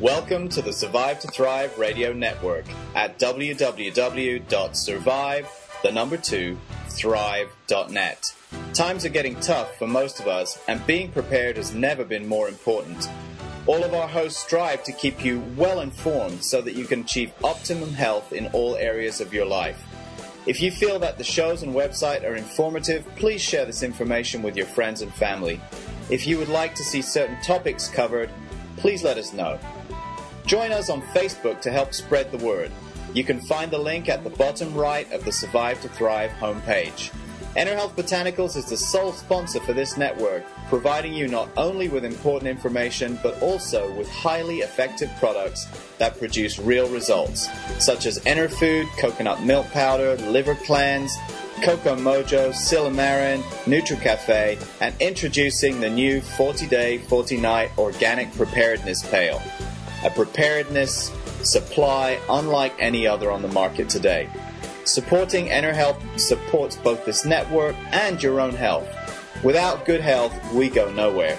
Welcome to the Survive to Thrive radio network at www.survive, the number two, thrive.net. Times are getting tough for most of us, and being prepared has never been more important. All of our hosts strive to keep you well informed so that you can achieve optimum health in all areas of your life. If you feel that the shows and website are informative, please share this information with your friends and family. If you would like to see certain topics covered, please let us know. Join us on Facebook to help spread the word. You can find the link at the bottom right of the Survive to Thrive homepage. EnerHealth Botanicals is the sole sponsor for this network, providing you not only with important information, but also with highly effective products that produce real results, such as Enerfood, coconut milk powder, liver cleanse, Coco Mojo, Silymarin, NutriCafe, and introducing the new 40-day, 40-night organic preparedness pail. A preparedness supply unlike any other on the market today. Supporting EnerHealth supports both this network and your own health. Without good health, we go nowhere.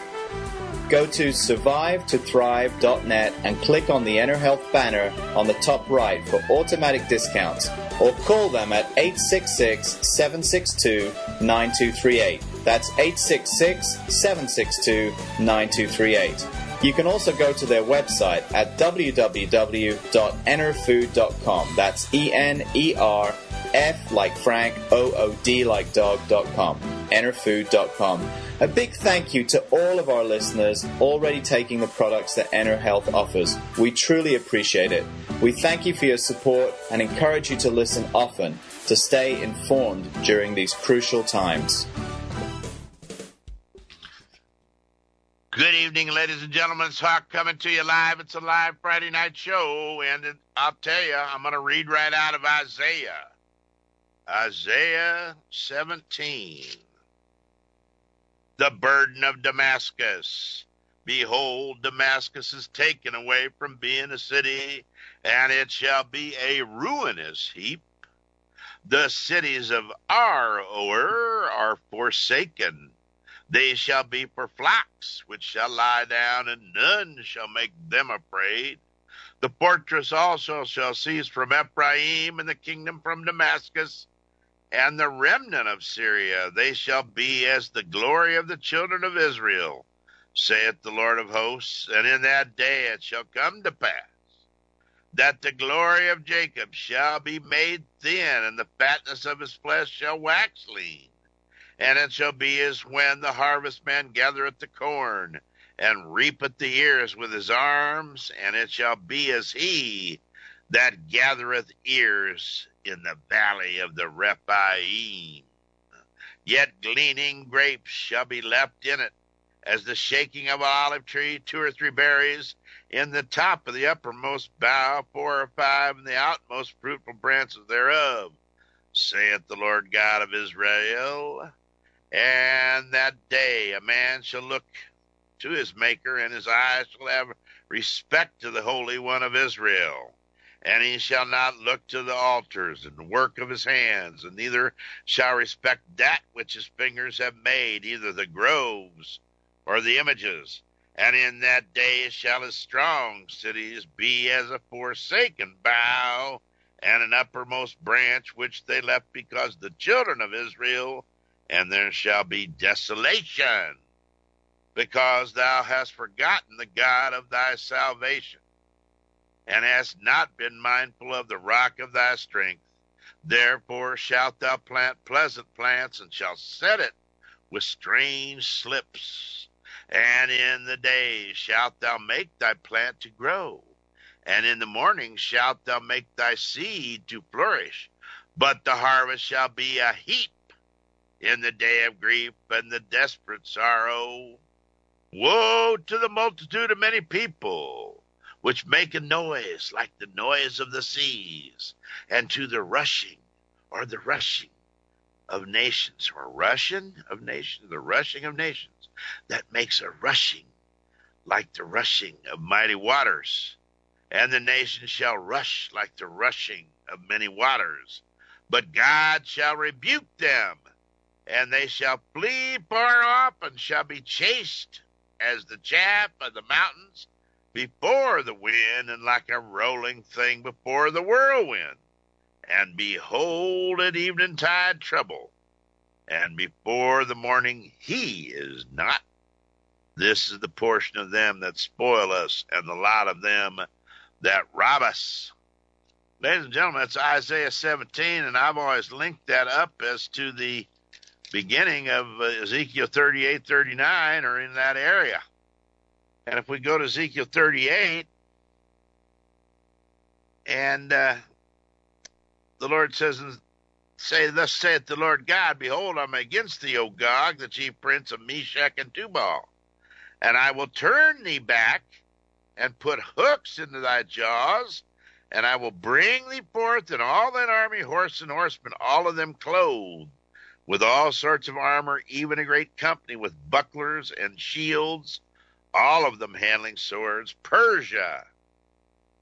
Go to survivetothrive.net and click on the EnerHealth banner on the top right for automatic discounts or call them at 866 762 9238. That's 866 762 9238. You can also go to their website at www.enerfood.com. That's E N E R F like Frank, O O D like dog.com. Enerfood.com. A big thank you to all of our listeners already taking the products that Ener Health offers. We truly appreciate it. We thank you for your support and encourage you to listen often to stay informed during these crucial times. Good evening, ladies and gentlemen. It's Hawk coming to you live. It's a live Friday night show, and I'll tell you, I'm going to read right out of Isaiah. Isaiah 17. The burden of Damascus. Behold, Damascus is taken away from being a city, and it shall be a ruinous heap. The cities of Aroer are forsaken. They shall be for flocks, which shall lie down, and none shall make them afraid. The fortress also shall cease from Ephraim, and the kingdom from Damascus, and the remnant of Syria. They shall be as the glory of the children of Israel, saith the Lord of hosts. And in that day it shall come to pass that the glory of Jacob shall be made thin, and the fatness of his flesh shall wax lean. And it shall be as when the harvestman gathereth the corn, and reapeth the ears with his arms, and it shall be as he that gathereth ears in the valley of the Rephaim. Yet gleaning grapes shall be left in it, as the shaking of an olive tree, two or three berries in the top of the uppermost bough, four or five in the outmost fruitful branches thereof, saith the Lord God of Israel. And that day a man shall look to his Maker, and his eyes shall have respect to the Holy One of Israel. And he shall not look to the altars and the work of his hands, and neither shall respect that which his fingers have made, either the groves or the images. And in that day shall his strong cities be as a forsaken bough, and an uppermost branch which they left because the children of Israel, and there shall be desolation, because thou hast forgotten the God of thy salvation and hast not been mindful of the rock of thy strength. Therefore shalt thou plant pleasant plants, and shalt set it with strange slips. And in the day shalt thou make thy plant to grow, and in the morning shalt thou make thy seed to flourish. But the harvest shall be a heap in the day of grief and the desperate sorrow. Woe to the multitude of many people! Which make a noise like the noise of the seas, and to the rushing or the rushing of nations, or rushing of nations, the rushing of nations that makes a rushing like the rushing of mighty waters. And the nations shall rush like the rushing of many waters. But God shall rebuke them, and they shall flee far off, and shall be chased as the chaff of the mountains before the wind, and like a rolling thing before the whirlwind. And behold, at eventide trouble, and before the morning he is not. This is the portion of them that spoil us, and the lot of them that rob us. Ladies and gentlemen, that's Isaiah 17, and I've always linked that up as to the beginning of uh, Ezekiel 38, 39, or in that area. And if we go to Ezekiel 38, and uh, the Lord says, Say, thus saith the Lord God, Behold, I'm against thee, O Gog, the chief prince of Meshech and Tubal. And I will turn thee back and put hooks into thy jaws, and I will bring thee forth and all thine army, horse and horsemen, all of them clothed with all sorts of armor, even a great company with bucklers and shields, all of them handling swords. Persia,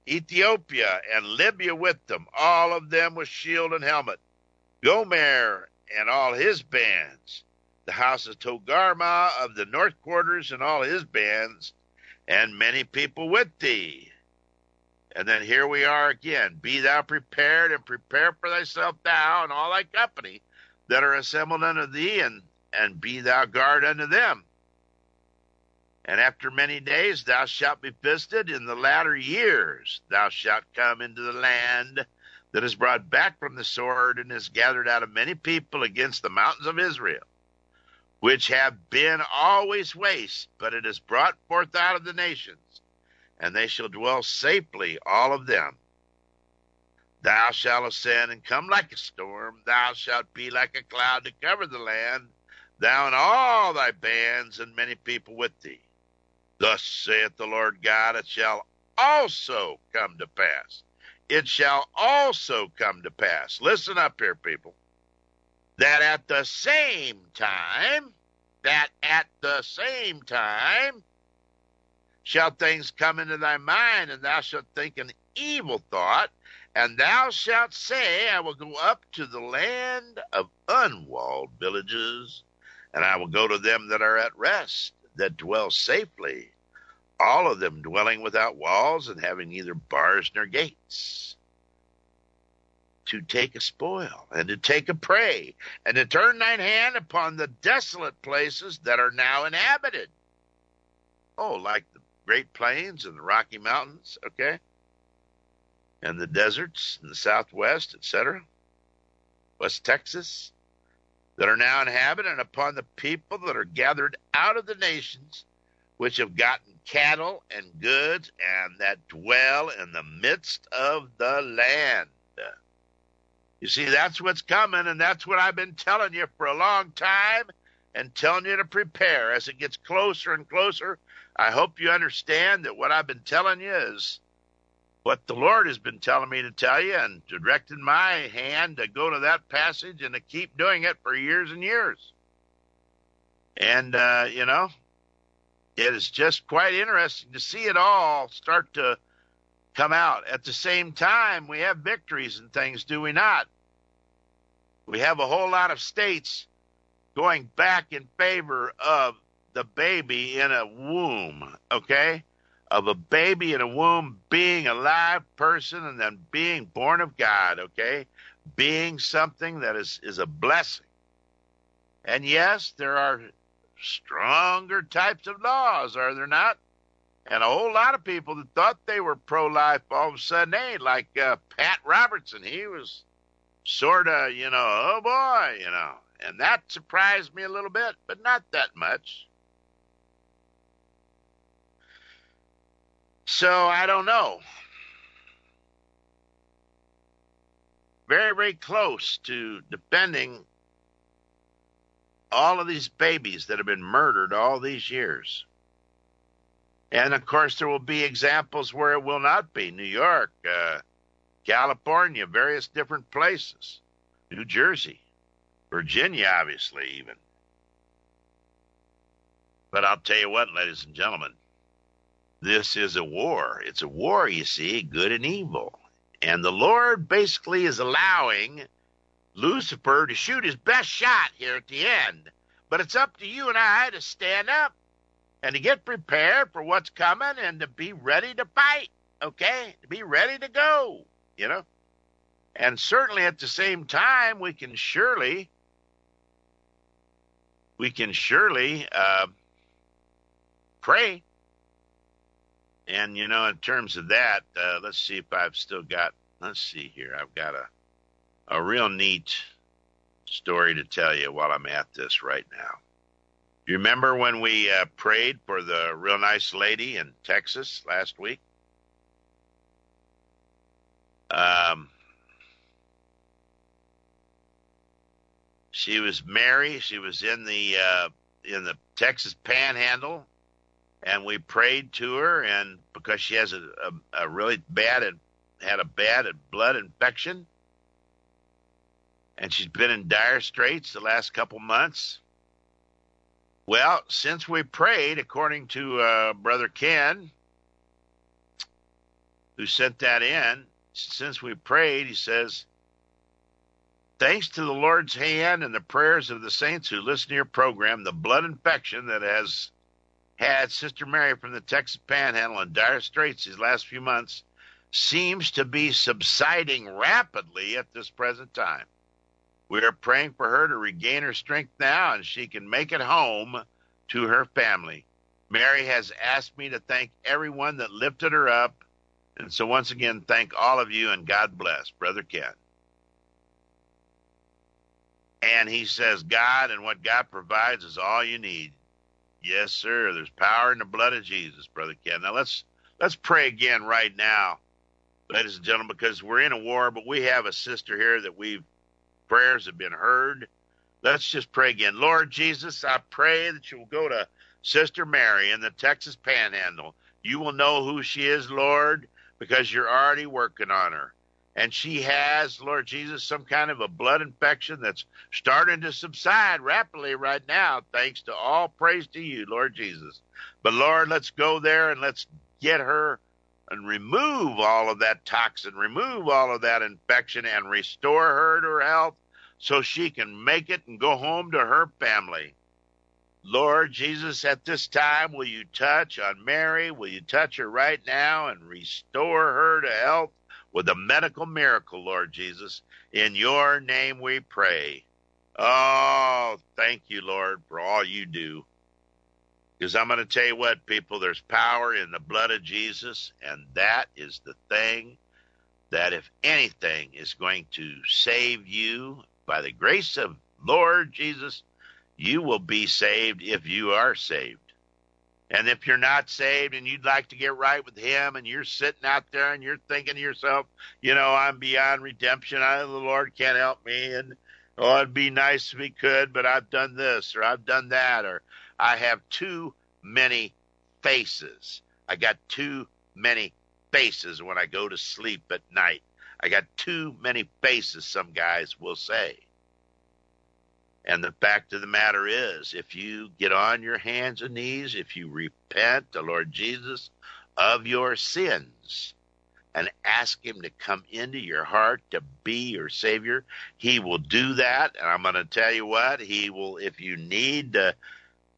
Ethiopia, and Libya with them, all of them with shield and helmet. Gomer and all his bands, the house of Togarmah of the north quarters and all his bands, and many people with thee. And then here we are again. Be thou prepared and prepare for thyself thou and all thy company that are assembled unto thee, and, and be thou guard unto them. And after many days thou shalt be visited in the latter years. Thou shalt come into the land that is brought back from the sword and is gathered out of many people against the mountains of Israel, which have been always waste, but it is brought forth out of the nations, and they shall dwell safely, all of them. Thou shalt ascend and come like a storm. Thou shalt be like a cloud to cover the land, thou and all thy bands and many people with thee. Thus saith the Lord God, it shall also come to pass. It shall also come to pass. Listen up here, people. That at the same time, that at the same time, shall things come into thy mind, and thou shalt think an evil thought, and thou shalt say, I will go up to the land of unwalled villages, and I will go to them that are at rest, that dwell safely, all of them dwelling without walls and having neither bars nor gates. To take a spoil, and to take a prey, and to turn thine hand upon the desolate places that are now inhabited. Oh, like the Great Plains and the Rocky Mountains, okay? And the deserts in the Southwest, etc. West Texas, that are now inhabited, and upon the people that are gathered out of the nations, which have gotten cattle and goods, and that dwell in the midst of the land. You see, that's what's coming, and that's what I've been telling you for a long time and telling you to prepare as it gets closer and closer. I hope you understand that what I've been telling you is what the Lord has been telling me to tell you and directing my hand to go to that passage and to keep doing it for years and years. And, uh, you know, it is just quite interesting to see it all start to come out. At the same time, we have victories and things, do we not? We have a whole lot of states going back in favor of the baby in a womb, okay? Of a baby in a womb being a live person and then being born of God, okay? Being something that is, is a blessing. And yes, there are stronger types of laws, are there not? And a whole lot of people that thought they were pro life all of a sudden ain't, like uh, Pat Robertson. He was sort of, you know, oh boy, you know. And that surprised me a little bit, but not that much. So I don't know. Very, very close to defending all of these babies that have been murdered all these years. And of course, there will be examples where it will not be. New York, uh, California, various different places, New Jersey, Virginia, obviously, even. But I'll tell you what, ladies and gentlemen, this is a war. It's a war, you see, good and evil. And the Lord basically is allowing Lucifer to shoot his best shot here at the end. But it's up to you and I to stand up and to get prepared for what's coming and to be ready to fight, okay? To be ready to go, you know? And certainly at the same time, we can surely, we can surely uh, pray. And, you know, in terms of that, uh, let's see if I've still got, let's see here, I've got a, a real neat story to tell you while I'm at this right now. You remember when we uh, prayed for the real nice lady in Texas last week? Um, she was Mary. She was in the uh, in the Texas Panhandle, and we prayed to her. And because she has a, a, a really bad had a bad blood infection, and she's been in dire straits the last couple months. Well, since we prayed, according to uh, Brother Ken, who sent that in, since we prayed, he says, Thanks to the Lord's hand and the prayers of the saints who listen to your program, the blood infection that has had Sister Mary from the Texas Panhandle in dire straits these last few months seems to be subsiding rapidly at this present time. We are praying for her to regain her strength now and she can make it home to her family. Mary has asked me to thank everyone that lifted her up. And so, once again, thank all of you and God bless, Brother Ken. And he says, God and what God provides is all you need. Yes, sir. There's power in the blood of Jesus, Brother Ken. Now let's let's pray again right now, ladies and gentlemen, because we're in a war, but we have a sister here that we've prayers have been heard. Let's just pray again. Lord Jesus, I pray that you will go to Sister Mary in the Texas Panhandle. You will know who she is, Lord, because you're already working on her. And she has, Lord Jesus, some kind of a blood infection that's starting to subside rapidly right now, thanks to all praise to you, Lord Jesus. But Lord, let's go there and let's get her and remove all of that toxin, remove all of that infection, and restore her to her health so she can make it and go home to her family. Lord Jesus, at this time, will you touch on Mary? Will you touch her right now and restore her to health with a medical miracle, Lord Jesus? In your name we pray. Oh, thank you, Lord, for all you do. Because I'm going to tell you what, people, there's power in the blood of Jesus, and that is the thing that, if anything, is going to save you by the grace of Lord Jesus, you will be saved if you are saved. And if you're not saved and you'd like to get right with Him and you're sitting out there and you're thinking to yourself, you know, I'm beyond redemption, I, the Lord can't help me, and oh, it'd be nice if He could, but I've done this or I've done that, or I have too many faces. I got too many faces when I go to sleep at night. I got too many faces, some guys will say. And the fact of the matter is, if you get on your hands and knees, if you repent the Lord Jesus of your sins and ask Him to come into your heart to be your Savior, He will do that. And I'm going to tell you what, He will, if you need to,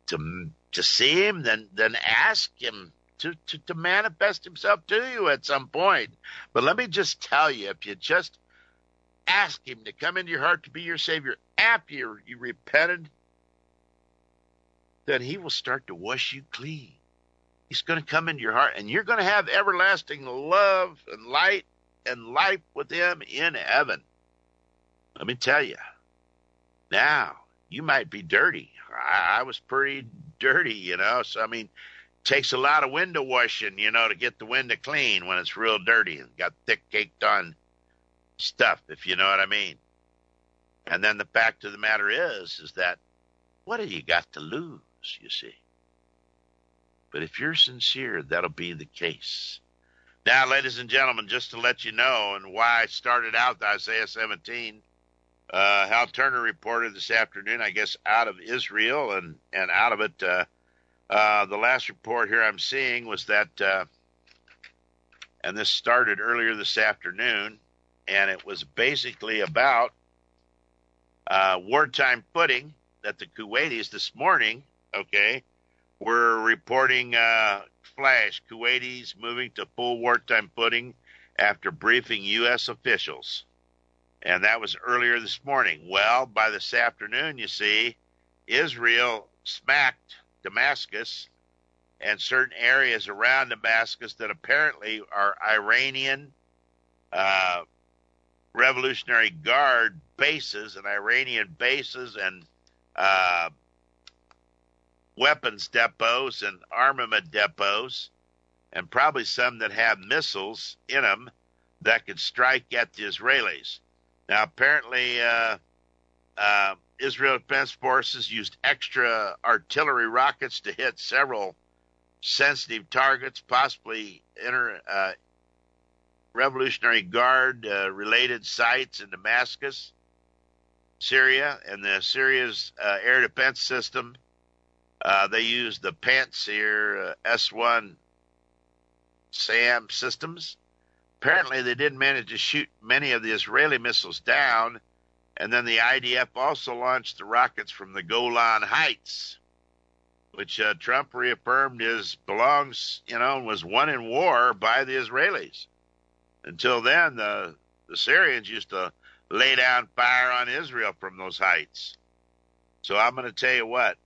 to to see him, then then ask him to, to, to manifest himself to you at some point. But let me just tell you, if you just ask him to come into your heart to be your Savior after you, repented, then he will start to wash you clean. He's going to come into your heart, and you're going to have everlasting love and light and life with him in heaven. Let me tell you. Now, you might be dirty. I, I was pretty dirty, you know. So I mean, takes a lot of window washing, you know, to get the window clean when it's real dirty and got thick caked on stuff, if you know what I mean. And then the fact of the matter is, is that what have you got to lose, you see? But if you're sincere, that'll be the case. Now, ladies and gentlemen, just to let you know and why I started out Isaiah 17, uh, Hal Turner reported this afternoon, I guess, out of Israel, and and out of it, uh, uh, the last report here I'm seeing was that, uh, and this started earlier this afternoon, and it was basically about uh, wartime footing that the Kuwaitis this morning, okay, We're reporting uh, flash Kuwaitis moving to full wartime footing after briefing U.S. officials. And that was earlier this morning. Well, by this afternoon, you see, Israel smacked Damascus and certain areas around Damascus that apparently are Iranian uh, Revolutionary Guard bases and Iranian bases and uh, weapons depots and armament depots, and probably some that have missiles in them that could strike at the Israelis. Now, apparently, uh, uh, Israel Defense Forces used extra artillery rockets to hit several sensitive targets, possibly inter, uh, Revolutionary Guard uh, related sites in Damascus, Syria, and the Syria's uh, air defense system. Uh, they used the Pantsir uh, S1 SAM systems. Apparently, they didn't manage to shoot many of the Israeli missiles down, and then the IDF also launched the rockets from the Golan Heights, which uh, Trump reaffirmed is belongs, you know, and was won in war by the Israelis. Until then, the the Syrians used to lay down fire on Israel from those heights. So I'm going to tell you what.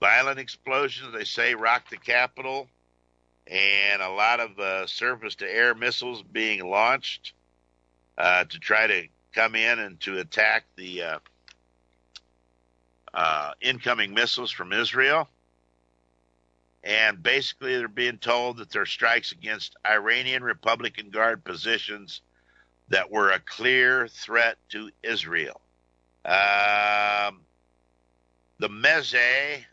Violent explosions, they say, rocked the capital, and a lot of uh, surface to air missiles being launched uh, to try to come in and to attack the uh, uh incoming missiles from Israel and basically they're being told that their strikes against Iranian Republican Guard positions that were a clear threat to Israel. Um, the Mezeh,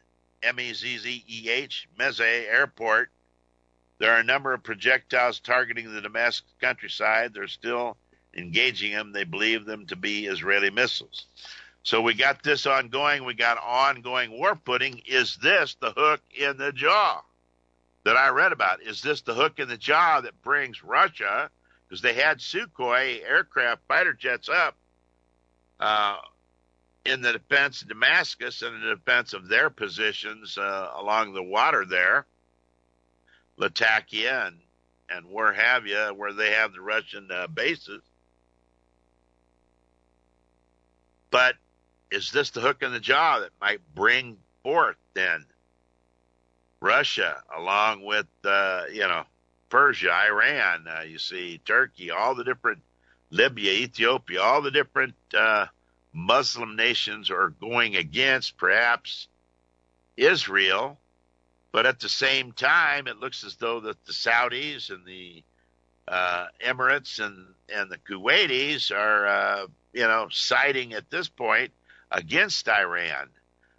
M-E-Z-Z-E-H, Mezeh Airport, there are a number of projectiles targeting the Damascus countryside. They're still engaging them. They believe them to be Israeli missiles. So we got this ongoing. We got ongoing war footing. Is this the hook in the jaw that I read about? Is this the hook in the jaw that brings Russia, because they had Sukhoi aircraft fighter jets up uh, in the defense of Damascus and the defense of their positions uh, along the water there, Latakia and and where have you, where they have the Russian uh, bases. But is this the hook in the jaw that might bring forth then Russia, along with uh, you know Persia, Iran, uh, you see Turkey, all the different Libya, Ethiopia, all the different uh, Muslim nations are going against perhaps Israel, but at the same time, it looks as though that the Saudis and the uh, Emirates and and the Kuwaitis are uh, you know siding at this point against Iran.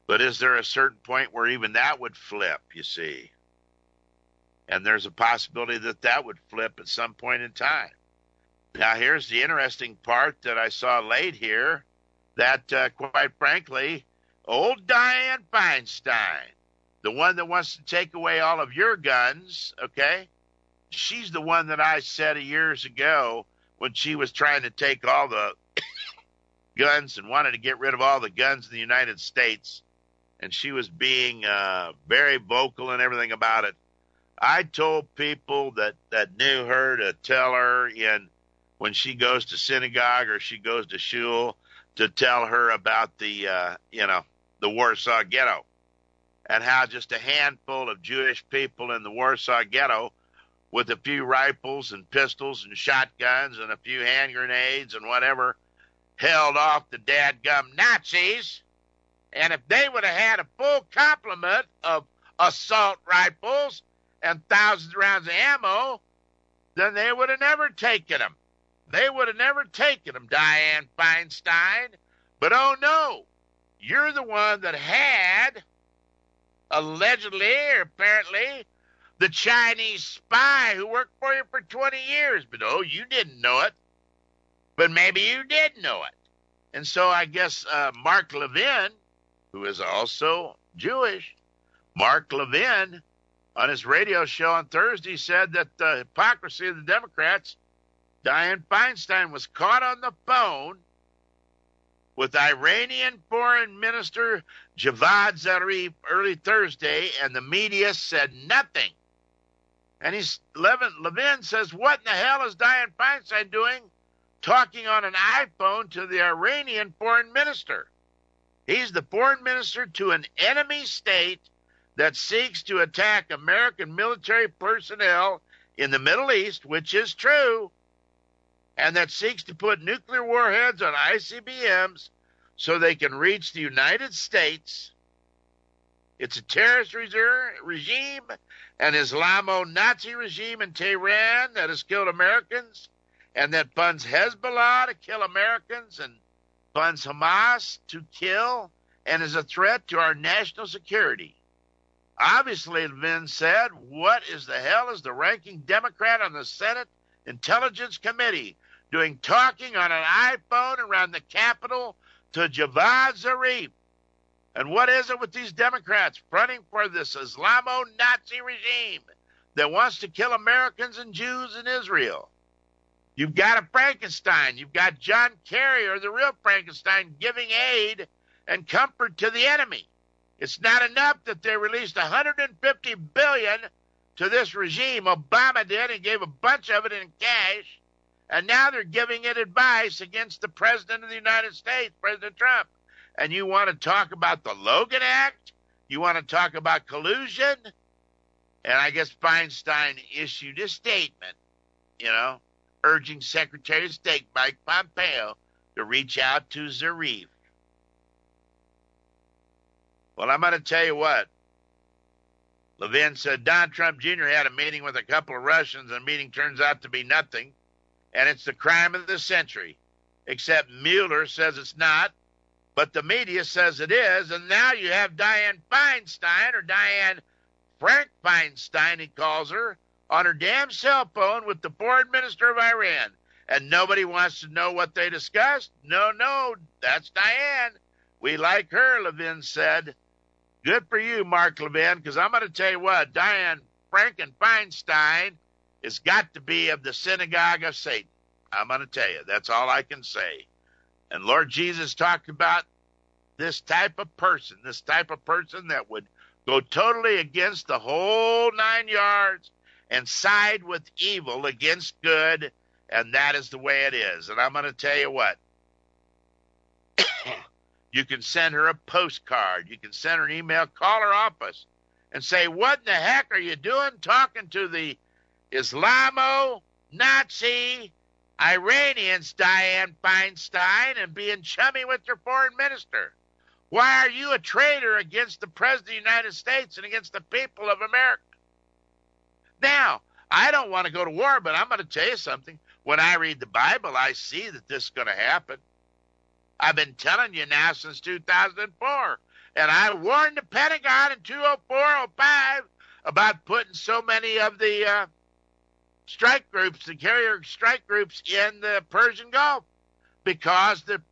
But is there a certain point where even that would flip, you see? And there's a possibility that that would flip at some point in time. Now, here's the interesting part that I saw laid here that, uh, quite frankly, old Dianne Feinstein, the one that wants to take away all of your guns, okay? She's the one that I said years ago when she was trying to take all the guns and wanted to get rid of all the guns in the United States. And she was being uh, very vocal and everything about it. I told people that, that knew her to tell her in when she goes to synagogue or she goes to shul to tell her about the uh, you know the Warsaw Ghetto and how just a handful of Jewish people in the Warsaw Ghetto with a few rifles and pistols and shotguns and a few hand grenades and whatever held off the dadgum Nazis. And if they would have had a full complement of assault rifles and thousands of rounds of ammo, then they would have never taken them. They would have never taken them, Dianne Feinstein. But oh no, you're the one that had, allegedly or apparently, the Chinese spy who worked for you for 20 years. But oh, you didn't know it but maybe you did know it. And so I guess uh, Mark Levin, who is also Jewish, Mark Levin, on his radio show on Thursday, said that the hypocrisy of the Democrats, Dianne Feinstein was caught on the phone with Iranian Foreign Minister Javad Zarif early Thursday, and the media said nothing. And he's Levin, Levin says, "What in the hell is Dianne Feinstein doing, talking on an iPhone to the Iranian foreign minister? He's the foreign minister to an enemy state that seeks to attack American military personnel in the Middle East, which is true." and that seeks to put nuclear warheads on ICBMs so they can reach the United States. It's a terrorist regime, an Islamo Nazi regime in Tehran that has killed Americans and that funds Hezbollah to kill Americans and funds Hamas to kill and is a threat to our national security. Obviously, Levin said, What is the hell is the ranking Democrat on the Senate Intelligence Committee doing talking on an iPhone around the Capitol to Javad Zarif. And what is it with these Democrats fronting for this Islamo Nazi regime that wants to kill Americans and Jews in Israel? You've got a Frankenstein. You've got John Kerry, or the real Frankenstein, giving aid and comfort to the enemy. It's not enough that they released 150 billion to this regime. Obama did and gave a bunch of it in cash and now they're giving it advice against the President of the United States, President Trump. And you want to talk about the Logan Act? You want to talk about collusion? And I guess Feinstein issued a statement, you know, urging Secretary of State Mike Pompeo to reach out to Zarif. Well, I'm going to tell you what. Levin said Don Trump Jr. had a meeting with a couple of Russians, and the meeting turns out to be nothing and it's the crime of the century. Except Mueller says it's not, but the media says it is, and now you have Dianne Feinstein or Dianne Frank Feinstein, he calls her, on her damn cell phone with the foreign minister of Iran. And nobody wants to know what they discussed? No, no, that's Dianne. We like her, Levin said. Good for you, Mark Levin, because I'm going to tell you what, Dianne Franken Feinstein it's got to be of the synagogue of Satan. I'm going to tell you. That's all I can say. And Lord Jesus talked about this type of person, this type of person that would go totally against the whole nine yards and side with evil against good. And that is the way it is. And I'm going to tell you what. you can send her a postcard. You can send her an email. Call her office and say, What in the heck are you doing talking to the Islamo, Nazi, Iranians, Dianne Feinstein, and being chummy with your foreign minister? Why are you a traitor against the President of the United States and against the people of America? Now, I don't want to go to war, but I'm going to tell you something. When I read the Bible, I see that this is going to happen. I've been telling you now since 2004. And I warned the Pentagon in 204 05 about putting so many of the uh, strike groups, the carrier strike groups in the Persian Gulf, because the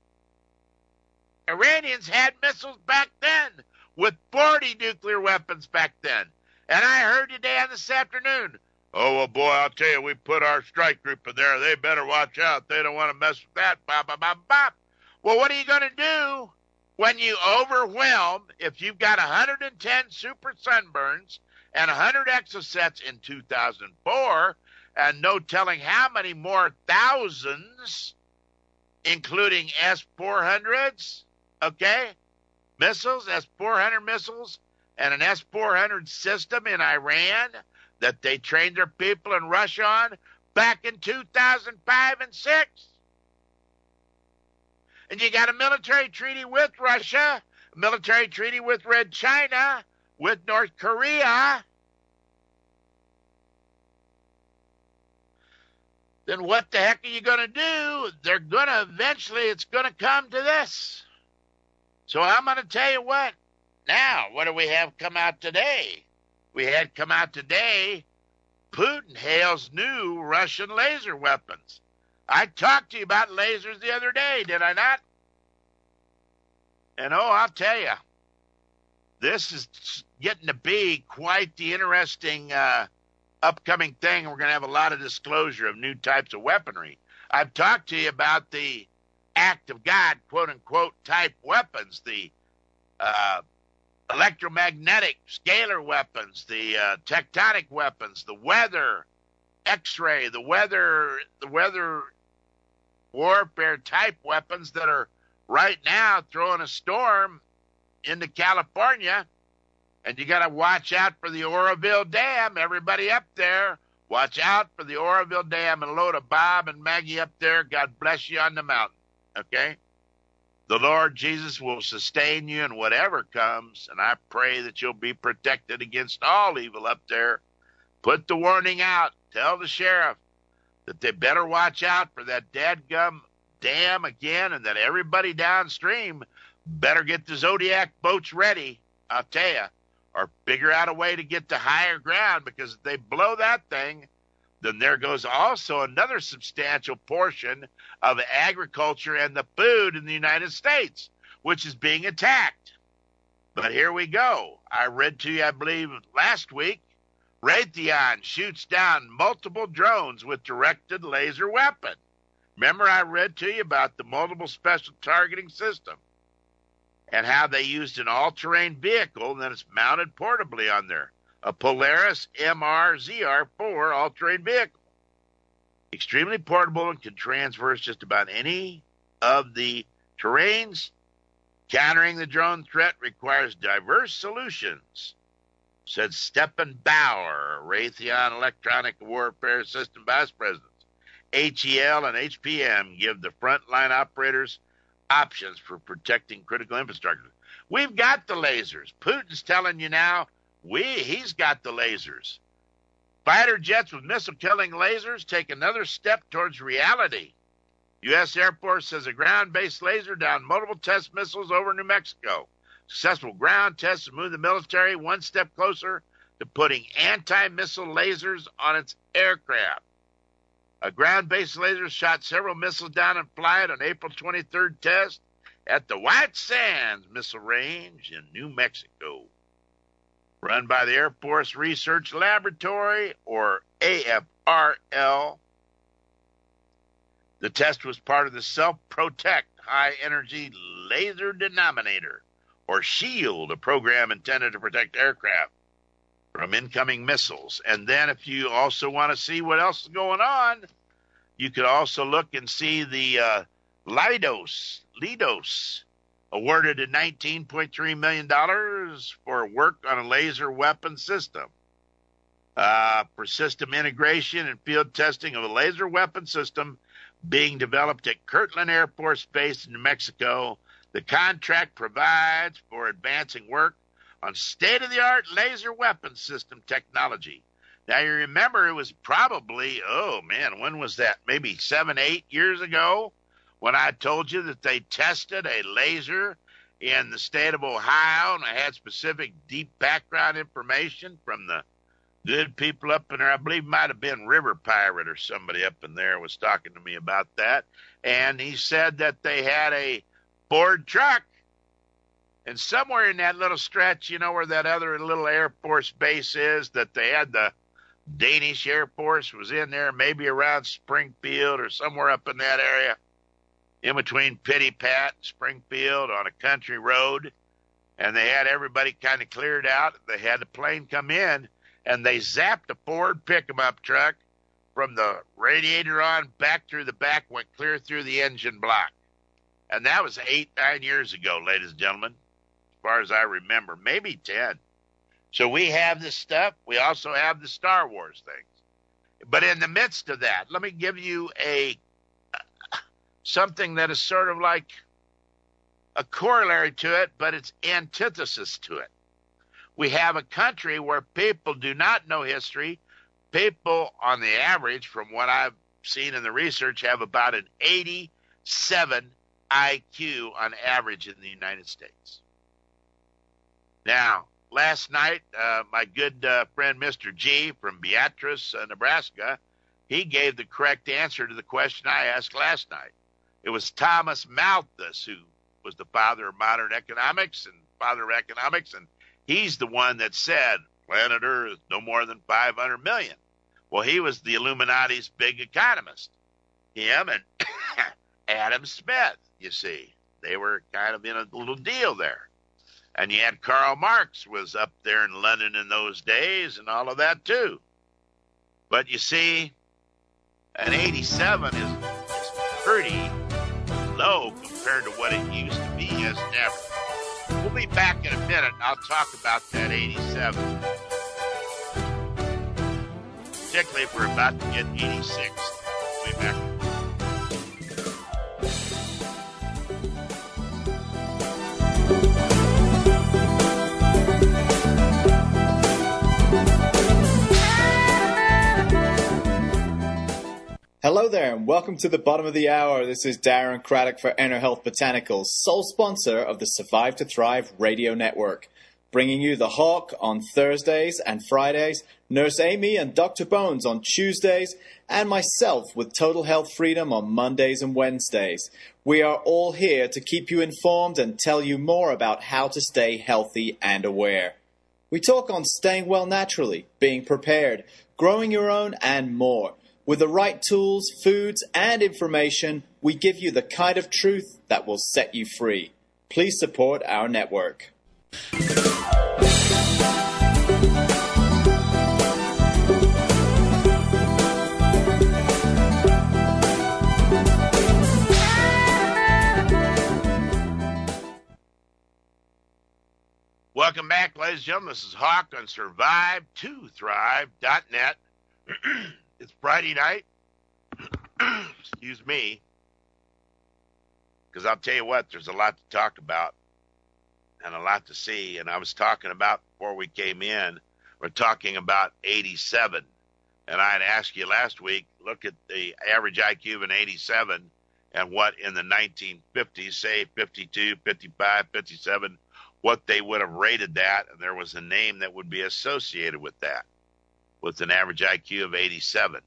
Iranians had missiles back then with 40 nuclear weapons back then. And I heard today on this afternoon, oh, well, boy, I'll tell you, we put our strike group in there. They better watch out. They don't want to mess with that. Bop, bop, bop, bop. Well, what are you going to do when you overwhelm, if you've got 110 super sunburns and 100 exocets in 2004, and no telling how many more thousands, including S 400s, okay? Missiles, S 400 missiles, and an S 400 system in Iran that they trained their people in Russia on back in 2005 and 6. And you got a military treaty with Russia, a military treaty with Red China, with North Korea, then what the heck are you going to do? They're going to eventually, it's going to come to this. So I'm going to tell you what. Now, what do we have come out today? We had come out today Putin hails new Russian laser weapons. I talked to you about lasers the other day, did I not? And oh, I'll tell you, this is getting to be quite the interesting uh, upcoming thing. We're going to have a lot of disclosure of new types of weaponry. I've talked to you about the act of God, quote unquote, type weapons, the uh, electromagnetic scalar weapons, the uh, tectonic weapons, the weather, X-ray, the weather, the weather warfare type weapons that are right now throwing a storm into California. And you got to watch out for the Oroville Dam. Everybody up there, watch out for the Oroville Dam and load of Bob and Maggie up there. God bless you on the mountain. Okay? The Lord Jesus will sustain you in whatever comes, and I pray that you'll be protected against all evil up there. Put the warning out. Tell the sheriff that they better watch out for that dadgum dam again, and that everybody downstream better get the Zodiac boats ready. I'll tell you, or figure out a way to get to higher ground because if they blow that thing, then there goes also another substantial portion of agriculture and the food in the United States, which is being attacked. But here we go. I read to you, I believe, last week Raytheon shoots down multiple drones with directed laser weapon. Remember, I read to you about the multiple special targeting system and how they used an all terrain vehicle that is mounted portably on there a Polaris MRZR4 all terrain vehicle. Extremely portable and can traverse just about any of the terrains. Countering the drone threat requires diverse solutions, said Stephen Bauer, Raytheon Electronic Warfare System Vice President. HEL and HPM give the frontline operators options for protecting critical infrastructure. We've got the lasers. Putin's telling you now we he's got the lasers. Fighter jets with missile killing lasers take another step towards reality. U.S. Air Force says a ground based laser down multiple test missiles over New Mexico. Successful ground tests moved the military one step closer to putting anti missile lasers on its aircraft. A ground based laser shot several missiles down in flight on April 23rd test at the White Sands Missile Range in New Mexico run by the Air Force Research Laboratory, or AFRL. The test was part of the Self Protect High Energy Laser Denominator, or SHIELD, a program intended to protect aircraft from incoming missiles. And then, if you also want to see what else is going on, you could also look and see the uh, Leidos, Leidos awarded a $19.3 million for work on a laser weapon system. Uh, for system integration and field testing of a laser weapon system being developed at Kirtland Air Force Base in New Mexico. The contract provides for advancing work on state of the art laser weapon system technology. Now, you remember it was probably, oh man, when was that? Maybe seven, eight years ago when I told you that they tested a laser in the state of Ohio and I had specific deep background information from the good people up in there. I believe might have been River Pirate or somebody up in there was talking to me about that. And he said that they had a Ford truck. And somewhere in that little stretch, you know, where that other little Air Force base is, that they had the Danish Air Force was in there, maybe around Springfield or somewhere up in that area in between Pitty Pat and Springfield on a country road, and they had everybody kind of cleared out. They had the plane come in, and they zapped a Ford pickup up truck from the radiator on back through the back, went clear through the engine block. And that was eight, nine years ago, ladies and gentlemen, as far as I remember, maybe 10. So we have this stuff. We also have the Star Wars things. But in the midst of that, let me give you a something that is sort of like a corollary to it, but it's antithesis to it. We have a country where people do not know history. People, on the average, from what I've seen in the research, have about an 87 IQ on average in the United States. Now, last night, uh, my good uh, friend Mr. G from Beatrice, uh, Nebraska, he gave the correct answer to the question I asked last night. It was Thomas Malthus who was the father of modern economics and father of economics, and he's the one that said planet Earth no more than 500 million. Well, he was the Illuminati's big economist. Him and Adam Smith, you see. They were kind of in a little deal there. And you had Karl Marx was up there in London in those days and all of that too. But you see, an 87 is, is pretty low compared to what it used to be as average. We'll be back in a minute. I'll talk about that 87. Particularly if we're about to get 86. Hello there, and welcome to the bottom of the hour. This is Darren Craddock for EnerHealth Botanicals, sole sponsor of the Survive to Thrive radio network. Bringing you the Hawk on Thursdays and Fridays, Nurse Amy and Dr. Bones on Tuesdays, and myself with Total Health Freedom on Mondays and Wednesdays. We are all here to keep you informed and tell you more about how to stay healthy and aware. We talk on staying well naturally, being prepared, growing your own, and more. With the right tools, foods, and information, we give you the kind of truth that will set you free. Please support our network. Welcome back, ladies and gentlemen. This is Hawk on Survive2Thrive.net. it's Friday night. Excuse me. Because I'll tell you what, there's a lot to talk about and a lot to see. And I was talking about before we came in, we're talking about 87. And I had asked you last week, look at the average IQ an 87 and what in the 1950s, say 52, 55, 57, what they would have rated that. And there was a name that would be associated with that, with an average IQ of 87.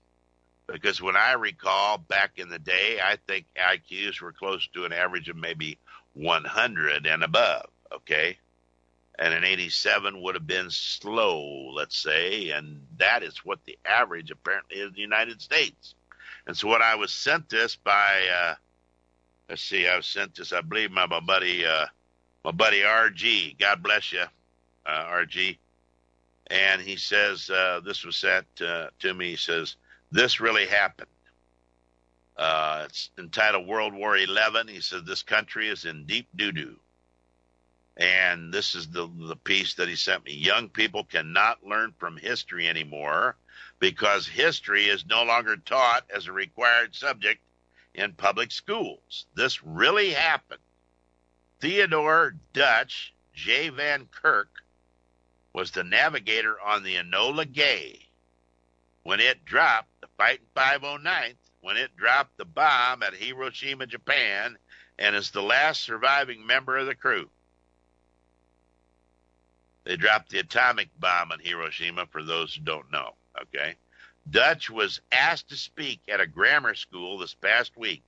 Because when I recall back in the day, I think IQs were close to an average of maybe 100 and above okay? And an 87 would have been slow, let's say, and that is what the average apparently is in the United States. And so, what I was sent this by, uh, let's see, I was sent this, I believe, my, my buddy, uh, my buddy RG. God bless you, uh, RG. And he says uh, this was sent uh, to me. He says this really happened. Uh, it's entitled World War Eleven. He says this country is in deep doo doo. And this is the, the piece that he sent me. Young people cannot learn from history anymore because history is no longer taught as a required subject in public schools. This really happened. Theodore Dutch J. Van Kirk was the navigator on the Enola Gay when it dropped the Fighting 509th, when it dropped the bomb at Hiroshima, Japan, and is the last surviving member of the crew. They dropped the atomic bomb on Hiroshima, for those who don't know. Okay. Dutch was asked to speak at a grammar school this past week.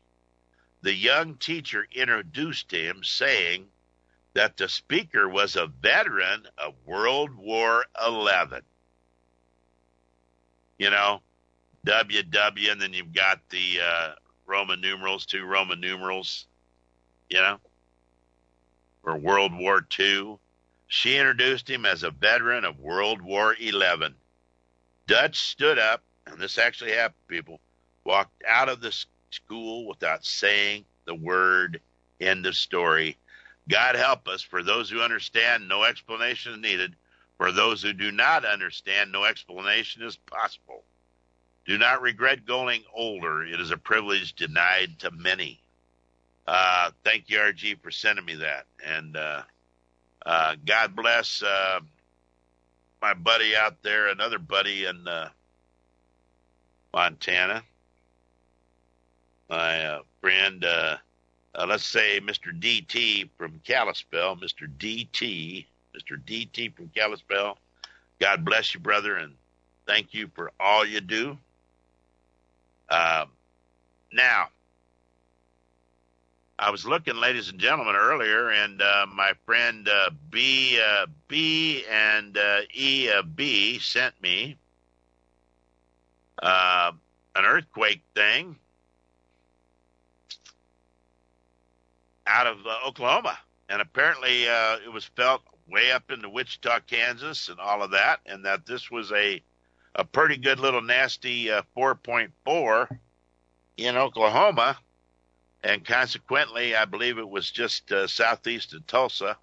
The young teacher introduced him, saying that the speaker was a veteran of World War XI. You know, WW, and then you've got the uh, Roman numerals, two Roman numerals, you know, or World War II. She introduced him as a veteran of World War XI. Dutch stood up, and this actually happened, people, walked out of the school without saying the word end of story. God help us. For those who understand, no explanation is needed. For those who do not understand, no explanation is possible. Do not regret going older. It is a privilege denied to many. Uh, thank you, RG, for sending me that. And uh, uh, God bless uh, my buddy out there, another buddy in uh, Montana, my uh, friend, uh, let's say Mr. DT from Kalispell, Mr. DT, Mr. DT from Kalispell. God bless you, brother, and thank you for all you do. Um, now, I was looking, ladies and gentlemen, earlier, and uh, my friend uh, B uh, B and uh, E B sent me an earthquake thing out of uh, Oklahoma, and apparently uh, it was felt way up into Wichita, Kansas, and all of that, and that this was a a pretty good little nasty uh, 4.4 in Oklahoma, and consequently, I believe it was just uh, southeast of Tulsa,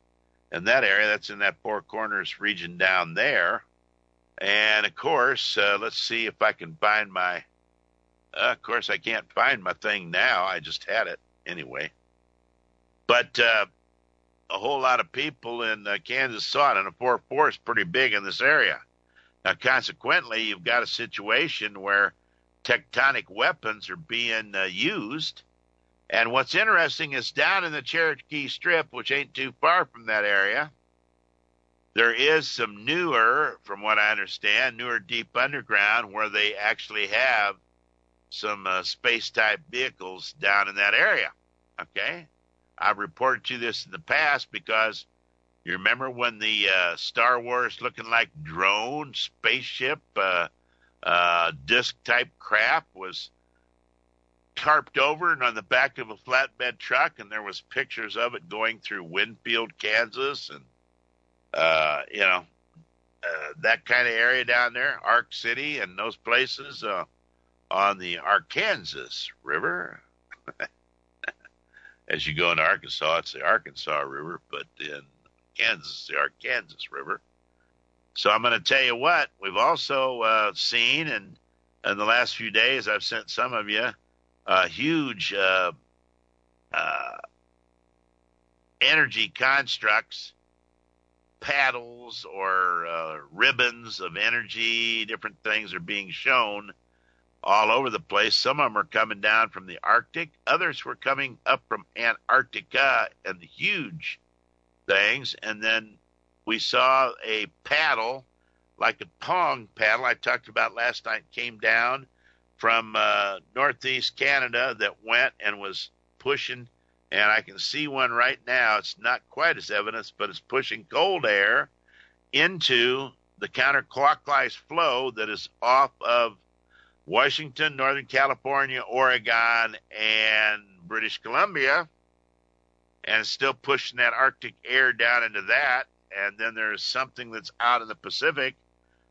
in that area. That's in that Four Corners region down there. And of course, uh, let's see if I can find my. Uh, of course, I can't find my thing now. I just had it anyway. But uh, a whole lot of people in uh, Kansas saw it, and a 4 4 is pretty big in this area. Now, consequently, you've got a situation where tectonic weapons are being uh, used. And what's interesting is down in the Cherokee Strip, which ain't too far from that area, there is some newer, from what I understand, newer deep underground where they actually have some uh, space type vehicles down in that area. Okay? I've reported to this in the past because you remember when the uh, Star Wars looking like drone spaceship uh, uh, disc type craft was tarped over and on the back of a flatbed truck, and there was pictures of it going through Winfield, Kansas, and uh, you know uh, that kind of area down there, Ark City, and those places uh, on the Arkansas River. As you go into Arkansas, it's the Arkansas River, but in Kansas, the Arkansas River. So I'm going to tell you what we've also uh, seen, and in the last few days, I've sent some of you uh, huge uh, uh, energy constructs, paddles or uh, ribbons of energy, different things are being shown all over the place. Some of them are coming down from the Arctic, others were coming up from Antarctica and the huge things. And then we saw a paddle, like a pong paddle I talked about last night, came down from uh, northeast Canada that went and was pushing. And I can see one right now. It's not quite as evidence, but it's pushing cold air into the counterclockwise flow that is off of Washington, Northern California, Oregon, and British Columbia, and still pushing that Arctic air down into that. And then there's something that's out in the Pacific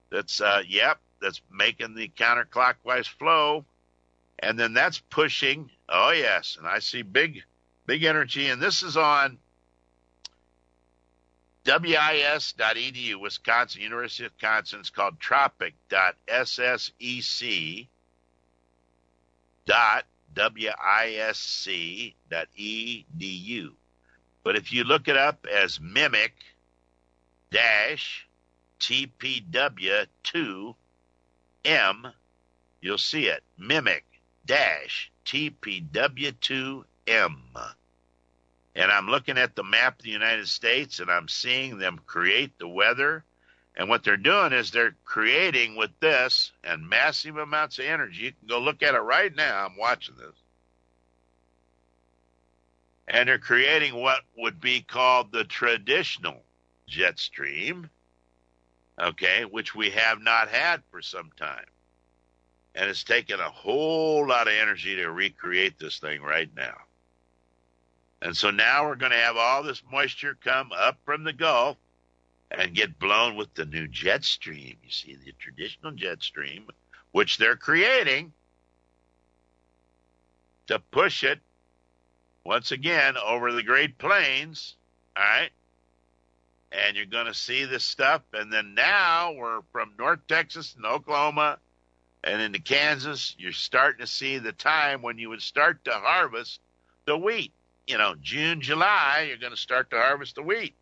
that's, uh, yep, that's making the counterclockwise flow. And then that's pushing. Oh, yes. And I see big, big energy. And this is on WIS.edu, Wisconsin, University of Wisconsin. It's called tropic.ssec dot wisc.edu. But if you look it up as mimic dash TPW2 M, you'll see it. Mimic dash TPW2M. And I'm looking at the map of the United States and I'm seeing them create the weather. And what they're doing is they're creating with this and massive amounts of energy. You can go look at it right now. I'm watching this. And they're creating what would be called the traditional jet stream okay, which we have not had for some time. And it's taken a whole lot of energy to recreate this thing right now. And so now we're going to have all this moisture come up from the Gulf and get blown with the new jet stream. You see, the traditional jet stream, which they're creating to push it once again over the Great Plains. All right and you're going to see this stuff. And then now we're from North Texas and Oklahoma and into Kansas. You're starting to see the time when you would start to harvest the wheat. You know, June, July, you're going to start to harvest the wheat.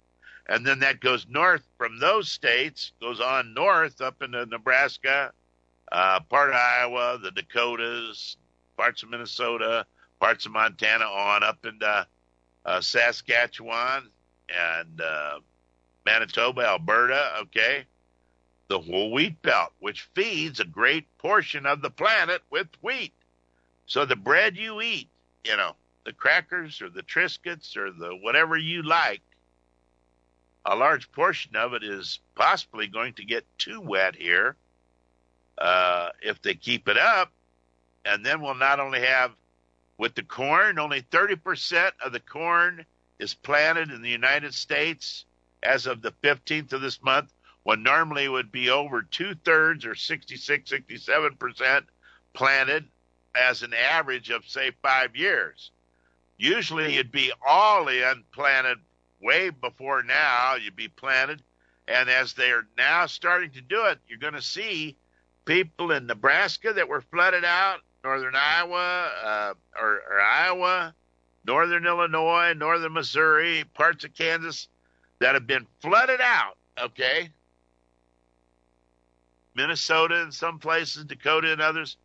And then that goes north from those states, goes on north up into Nebraska, uh, part of Iowa, the Dakotas, parts of Minnesota, parts of Montana, on up into uh, Saskatchewan and uh, Manitoba, Alberta, okay? The whole wheat belt, which feeds a great portion of the planet with wheat. So the bread you eat, you know, the crackers or the Triscuits or the whatever you like, a large portion of it is possibly going to get too wet here uh, if they keep it up. And then we'll not only have with the corn. Only 30% of the corn is planted in the United States as of the 15th of this month, when normally it would be over two thirds or 66, 67% planted as an average of, say, five years. Usually you'd be all in planted way before now. You'd be planted. And as they're now starting to do it, you're going to see people in Nebraska that were flooded out, northern Iowa, uh, or, or Iowa, northern Illinois, northern Missouri, parts of Kansas that have been flooded out, okay? Minnesota in some places, Dakota and others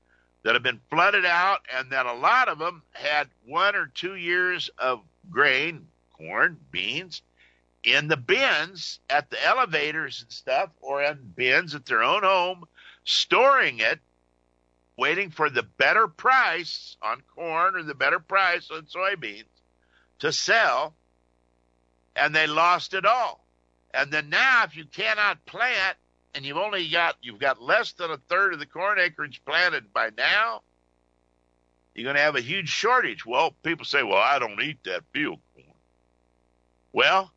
that have been flooded out, and that a lot of them had one or two years of grain, corn, beans, in the bins at the elevators and stuff, or in bins at their own home, storing it, waiting for the better price on corn or the better price on soybeans to sell, and they lost it all. And then now, if you cannot plant and you've only got you've got less than a third of the corn acreage planted by now, you're going to have a huge shortage. Well, people say, "Well, I don't eat that field corn." Well,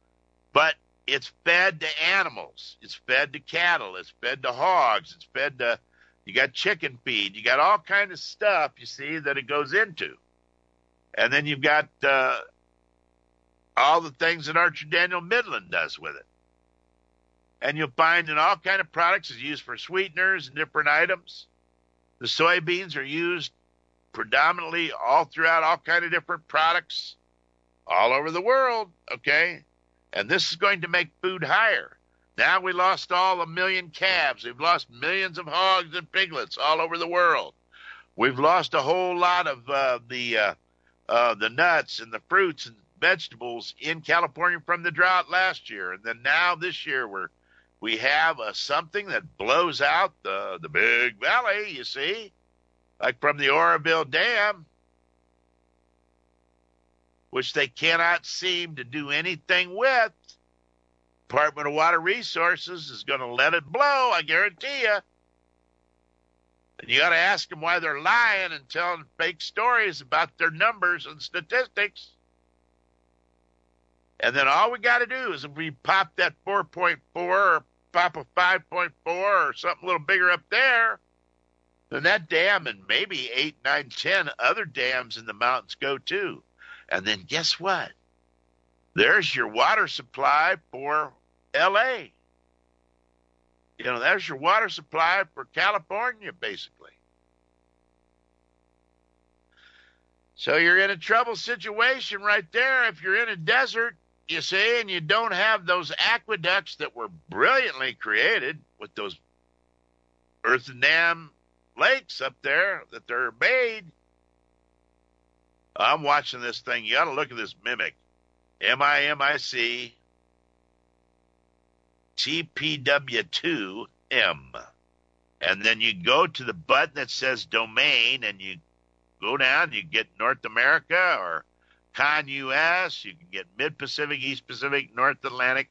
but it's fed to animals, it's fed to cattle, it's fed to hogs, it's fed to you got chicken feed, you got all kind of stuff you see that it goes into, and then you've got uh, all the things that Archer Daniel Midland does with it and you'll find in all kind of products is used for sweeteners and different items. The soybeans are used predominantly all throughout all kind of different products all over the world, okay? And this is going to make food higher. Now we lost all a million calves. We've lost millions of hogs and piglets all over the world. We've lost a whole lot of uh, the uh, uh, the nuts and the fruits and vegetables in California from the drought last year, and then now this year we're we have a, something that blows out the, the big valley, you see, like from the Oroville Dam, which they cannot seem to do anything with. Department of Water Resources is going to let it blow, I guarantee you. And you got to ask them why they're lying and telling fake stories about their numbers and statistics. And then all we got to do is if we pop that 4.4 or pop a 5.4 or something a little bigger up there, then that dam and maybe 8, 9, 10 other dams in the mountains go too. And then guess what? There's your water supply for LA. You know, there's your water supply for California, basically. So you're in a trouble situation right there if you're in a desert you see, and you don't have those aqueducts that were brilliantly created with those earthen dam lakes up there that they're made. I'm watching this thing. You got to look at this mimic. M I M I C TPW2M. And then you go to the button that says domain and you go down, you get North America or ConUS. You can get Mid Pacific, East Pacific, North Atlantic,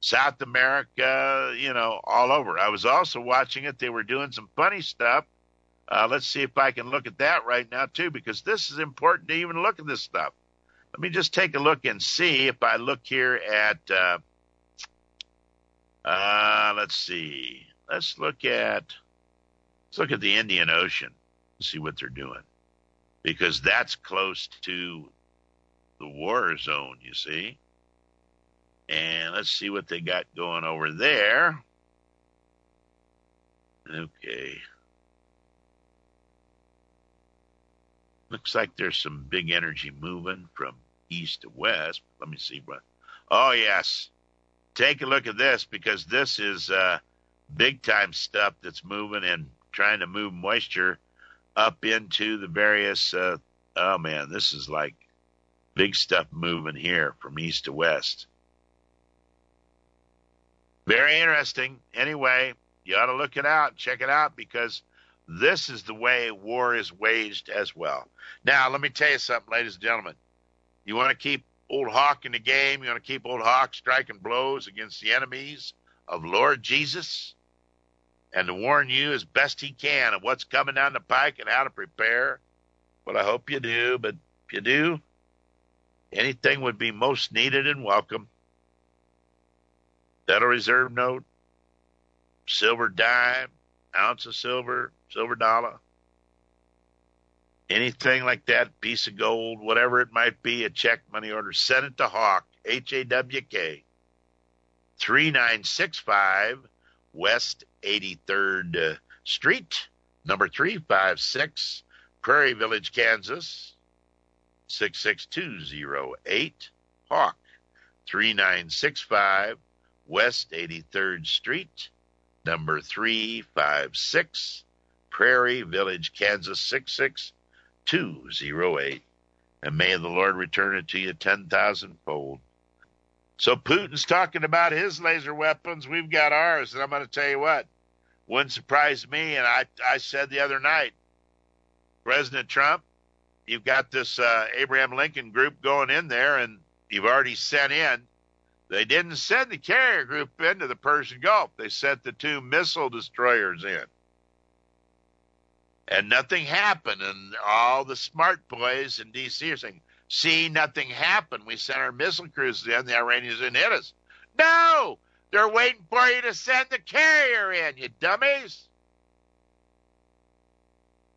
South America, you know, all over. I was also watching it. They were doing some funny stuff. Uh, let's see if I can look at that right now, too, because this is important to even look at this stuff. Let me just take a look and see if I look here at, uh, uh, let's see. Let's look at, let's look at the Indian Ocean, see what they're doing, because that's close to the war zone, you see. And let's see what they got going over there. Okay. Looks like there's some big energy moving from east to west. Let me see what. Oh, yes. Take a look at this because this is uh, big time stuff that's moving and trying to move moisture up into the various. Uh, oh, man, this is like Big stuff moving here from east to west. Very interesting. Anyway, you ought to look it out, check it out, because this is the way war is waged as well. Now, let me tell you something, ladies and gentlemen. You want to keep Old Hawk in the game? You want to keep Old Hawk striking blows against the enemies of Lord Jesus? And to warn you as best he can of what's coming down the pike and how to prepare? but I hope you do. But if you do, anything would be most needed and welcome. Federal Reserve note, silver dime, ounce of silver, silver dollar, anything like that, piece of gold, whatever it might be, a check, money order, send it to Hawk, H A W K, 3965 West 83rd Street, number 356, Prairie Village, Kansas, 66208, Hawk, 3965 West 83rd Street, number 356, Prairie Village, Kansas 66208. And may the Lord return it to you 10,000 fold. So Putin's talking about his laser weapons. We've got ours. And I'm going to tell you what, wouldn't surprise me. And I, I said the other night, President Trump, you've got this uh, Abraham Lincoln group going in there, and you've already sent in they didn't send the carrier group into the Persian Gulf. They sent the two missile destroyers in. And nothing happened. And all the smart boys in D.C. are saying, see, nothing happened. We sent our missile cruisers in. The Iranians didn't hit us. No! They're waiting for you to send the carrier in, you dummies.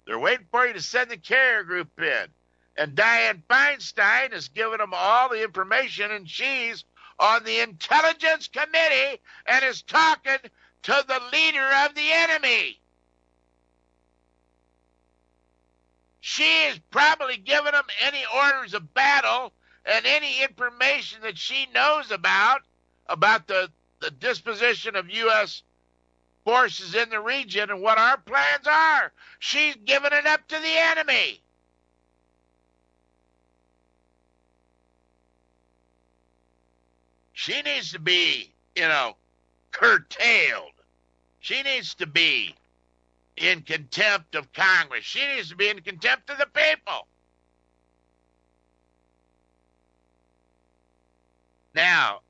They're waiting for you to send the carrier group in. And Dianne Feinstein has given them all the information, and she's on the Intelligence Committee and is talking to the leader of the enemy. She is probably giving them any orders of battle and any information that she knows about about the, the disposition of U.S. forces in the region and what our plans are. She's giving it up to the enemy. She needs to be, you know, curtailed. She needs to be in contempt of Congress. She needs to be in contempt of the people. Now,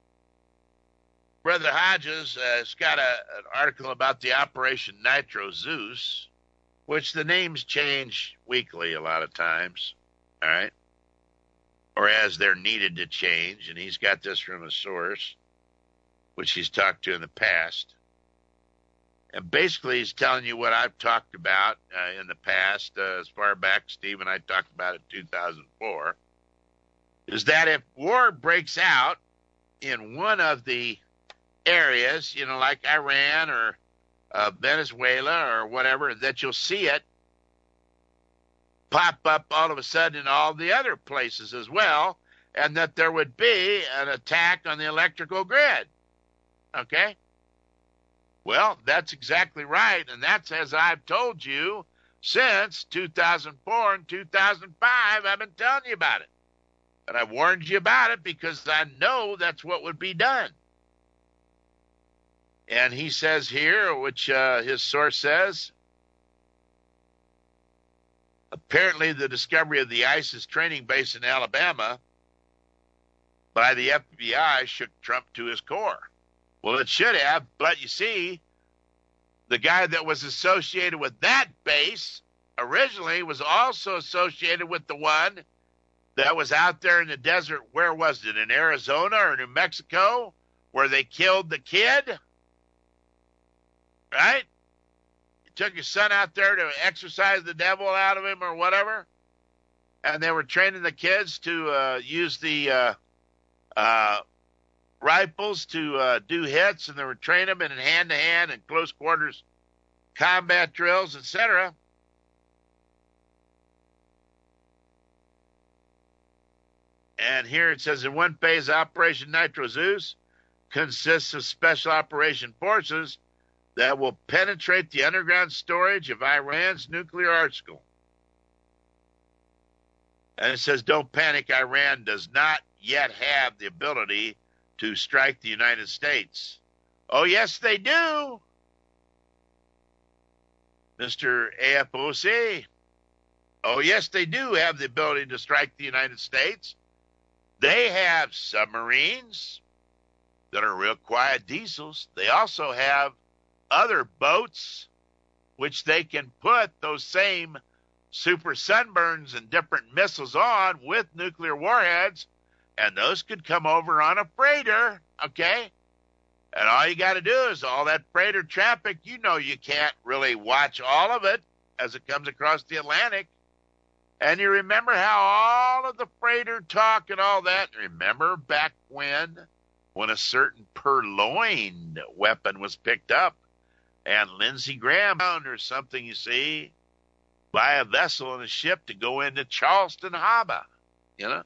Brother Hodges has got a, an article about the Operation Nitro Zeus, which the names change weekly a lot of times. All right or as they're needed to change. And he's got this from a source, which he's talked to in the past. And basically, he's telling you what I've talked about uh, in the past, uh, as far back Steve and I talked about it in 2004, is that if war breaks out in one of the areas, you know, like Iran or uh, Venezuela or whatever, that you'll see it pop up all of a sudden in all the other places as well, and that there would be an attack on the electrical grid. Okay? Well, that's exactly right, and that's as I've told you since 2004 and 2005. I've been telling you about it. And I warned you about it because I know that's what would be done. And he says here, which uh, his source says, Apparently, the discovery of the ISIS training base in Alabama by the FBI shook Trump to his core. Well, it should have, but you see, the guy that was associated with that base originally was also associated with the one that was out there in the desert. Where was it? In Arizona or New Mexico, where they killed the kid? Right? took your son out there to exercise the devil out of him or whatever, and they were training the kids to uh, use the uh, uh, rifles to uh, do hits, and they were training them in hand to hand and close quarters combat drills, etc. And here it says in one phase, Operation Nitro Zeus consists of special operation forces that will penetrate the underground storage of Iran's nuclear arsenal. And it says, don't panic, Iran does not yet have the ability to strike the United States. Oh, yes, they do. Mr. AFOC. Oh, yes, they do have the ability to strike the United States. They have submarines that are real quiet diesels. They also have other boats, which they can put those same super sunburns and different missiles on with nuclear warheads, and those could come over on a freighter, okay? And all you got to do is all that freighter traffic, you know, you can't really watch all of it as it comes across the Atlantic. And you remember how all of the freighter talk and all that, remember back when? When a certain purloined weapon was picked up and Lindsey Graham or something, you see, buy a vessel and a ship to go into Charleston Harbor, you know?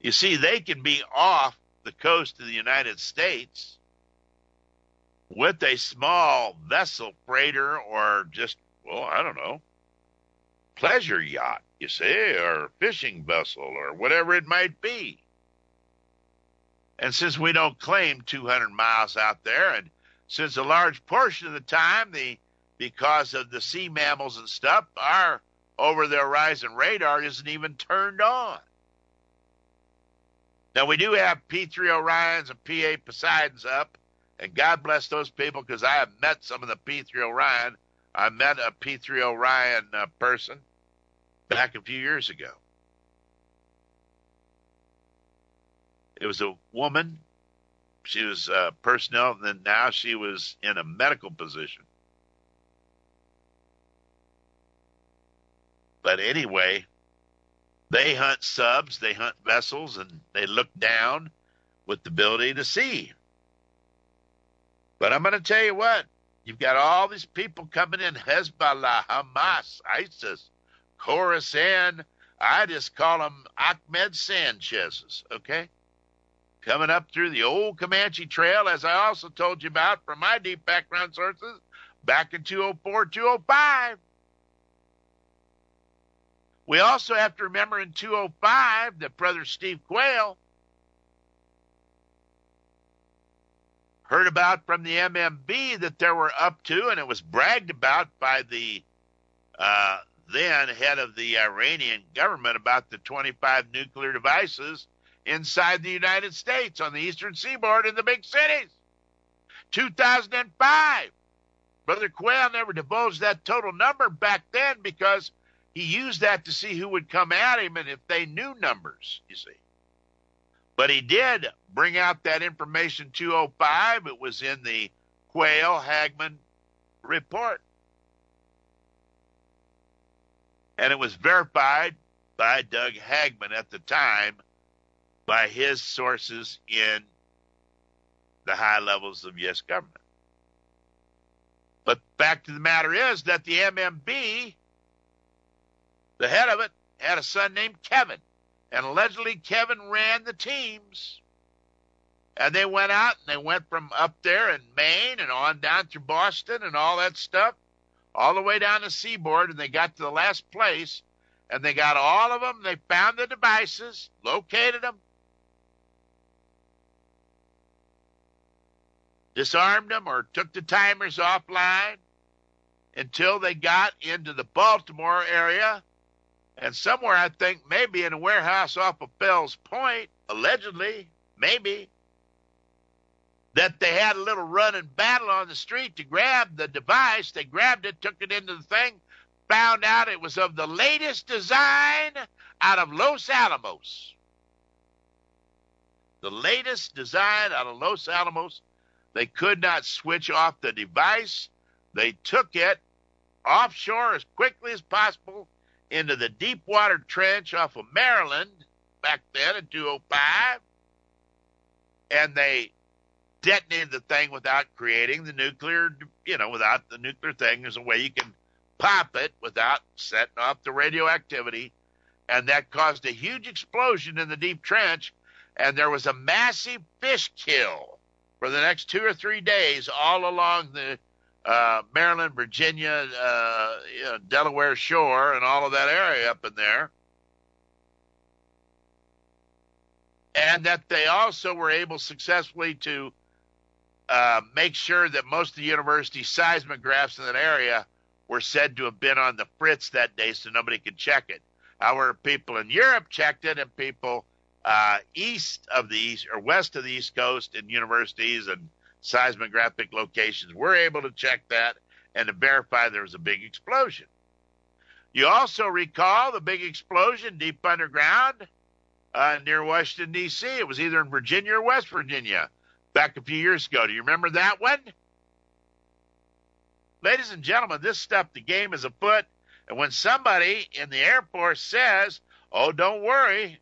You see, they can be off the coast of the United States with a small vessel freighter or just, well, I don't know, pleasure yacht, you see, or fishing vessel or whatever it might be. And since we don't claim 200 miles out there, and since a large portion of the time, the because of the sea mammals and stuff, our over the horizon radar isn't even turned on. Now we do have P3 Orions and P8 Poseidons up, and God bless those people because I have met some of the P3 Orion. I met a P3 Orion uh, person back a few years ago. It was a woman. She was uh, personnel, and then now she was in a medical position. But anyway, they hunt subs, they hunt vessels, and they look down with the ability to see. But I'm going to tell you what, you've got all these people coming in Hezbollah, Hamas, ISIS, Khorasan. I just call them Ahmed Sanchez's, okay? Coming up through the old Comanche Trail, as I also told you about from my deep background sources back in 204, 205. We also have to remember in 205 that Brother Steve Quayle heard about from the MMB that there were up to, and it was bragged about by the uh, then head of the Iranian government about the 25 nuclear devices inside the United States on the eastern seaboard in the big cities. 2005. Brother Quayle never divulged that total number back then because he used that to see who would come at him and if they knew numbers, you see. But he did bring out that information 205. It was in the Quayle Hagmann report. And it was verified by Doug Hagmann at the time by his sources in the high levels of U.S. government. But fact of the matter is that the MMB the head of it had a son named Kevin, and allegedly Kevin ran the teams. And they went out and they went from up there in Maine and on down through Boston and all that stuff, all the way down the seaboard, and they got to the last place, and they got all of them. They found the devices, located them, disarmed them, or took the timers offline until they got into the Baltimore area and somewhere I think maybe in a warehouse off of Fell's Point, allegedly, maybe, that they had a little running battle on the street to grab the device. They grabbed it, took it into the thing, found out it was of the latest design out of Los Alamos. The latest design out of Los Alamos. They could not switch off the device. They took it offshore as quickly as possible into the deep water trench off of Maryland back then in 205, and they detonated the thing without creating the nuclear, you know, without the nuclear thing. There's a way you can pop it without setting off the radioactivity, and that caused a huge explosion in the deep trench, and there was a massive fish kill for the next two or three days all along the uh, Maryland, Virginia, uh, you know, Delaware shore, and all of that area up in there. And that they also were able successfully to uh, make sure that most of the university seismographs in that area were said to have been on the fritz that day so nobody could check it. However, people in Europe checked it and people uh, east of the east or west of the East Coast in universities and seismographic locations we're able to check that and to verify there was a big explosion. You also recall the big explosion deep underground uh, near Washington, D.C. It was either in Virginia or West Virginia back a few years ago. Do you remember that one? Ladies and gentlemen, this stuff, the game is afoot. And when somebody in the Air Force says, oh, don't worry,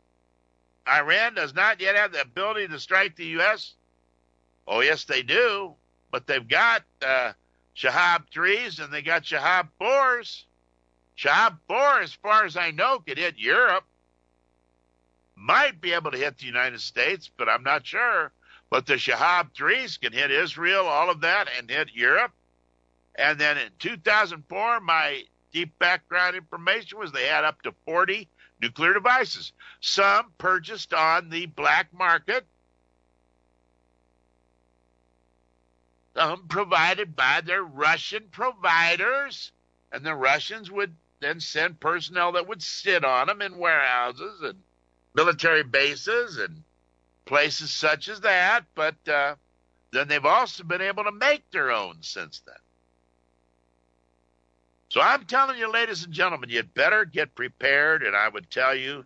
Iran does not yet have the ability to strike the U.S., oh, yes, they do. But they've got uh, Shahab 3s and they got Shahab 4s. Shahab 4, as far as I know, could hit Europe. Might be able to hit the United States, but I'm not sure. But the Shahab 3s can hit Israel, all of that, and hit Europe. And then in 2004, my deep background information was they had up to 40 nuclear devices, some purchased on the black market, some provided by their Russian providers, and the Russians would then send personnel that would sit on them in warehouses and military bases and places such as that. But uh, then they've also been able to make their own since then. So I'm telling you, ladies and gentlemen, you'd better get prepared, and I would tell you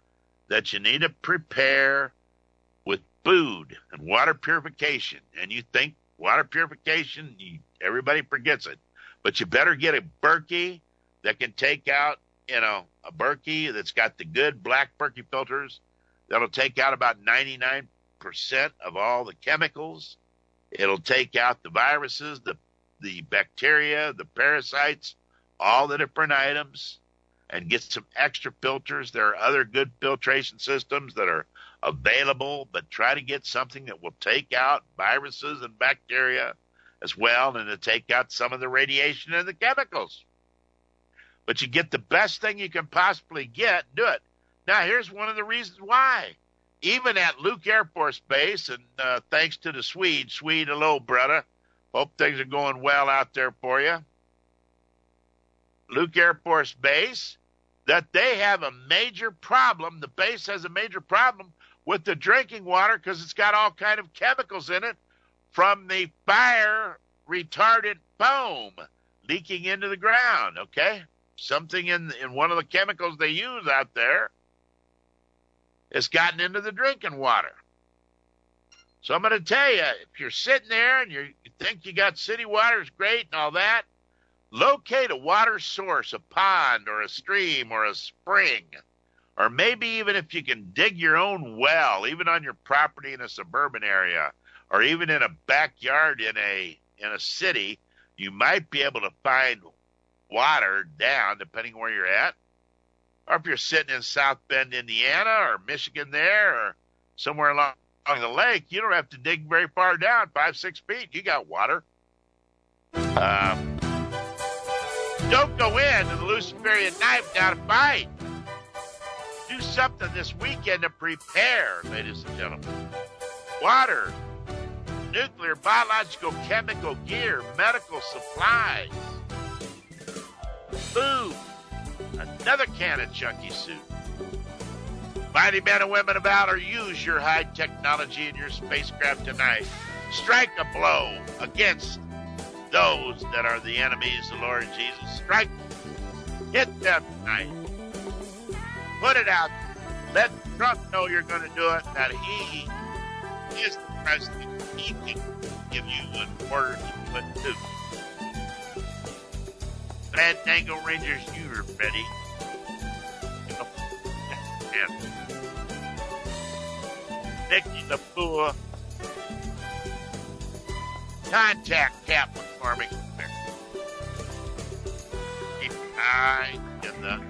that you need to prepare with food and water purification. And you think water purification, you, everybody forgets it, but you better get a Berkey that can take out, you know, a Berkey that's got the good black Berkey filters that'll take out about 99% of all the chemicals. It'll take out the viruses, the the bacteria, the parasites, all the different items and get some extra filters. There are other good filtration systems that are available, but try to get something that will take out viruses and bacteria as well and to take out some of the radiation and the chemicals. But you get the best thing you can possibly get, do it. Now, here's one of the reasons why. Even at Luke Air Force Base, and uh, thanks to the Swede, Swede, hello, brother. Hope things are going well out there for you. Luke Air Force Base that they have a major problem. The base has a major problem with the drinking water because it's got all kind of chemicals in it from the fire retardant foam leaking into the ground. Okay, something in in one of the chemicals they use out there has gotten into the drinking water. So I'm going to tell you, if you're sitting there and you think you got city water is great and all that, Locate a water source, a pond or a stream or a spring. Or maybe even if you can dig your own well, even on your property in a suburban area, or even in a backyard in a in a city, you might be able to find water down, depending where you're at. Or if you're sitting in South Bend, Indiana, or Michigan, there, or somewhere along, along the lake, you don't have to dig very far down, five, six feet. You got water. Um, don't go in to the Luciferian knife down a fight. Do something this weekend to prepare, ladies and gentlemen. Water, nuclear, biological, chemical gear, medical supplies, food, another can of chunky soup. Mighty men and women of valor, use your high technology in your spacecraft tonight. Strike a blow against those that are the enemies of the Lord Jesus. Strike, hit them tonight. Put it out. Let Trump know you're going to do it, that he is the president. He can give you an order to put to. Fandango Rangers, you're ready. Nicky the Fool. Contact Kaplan Farming Keep an eye in the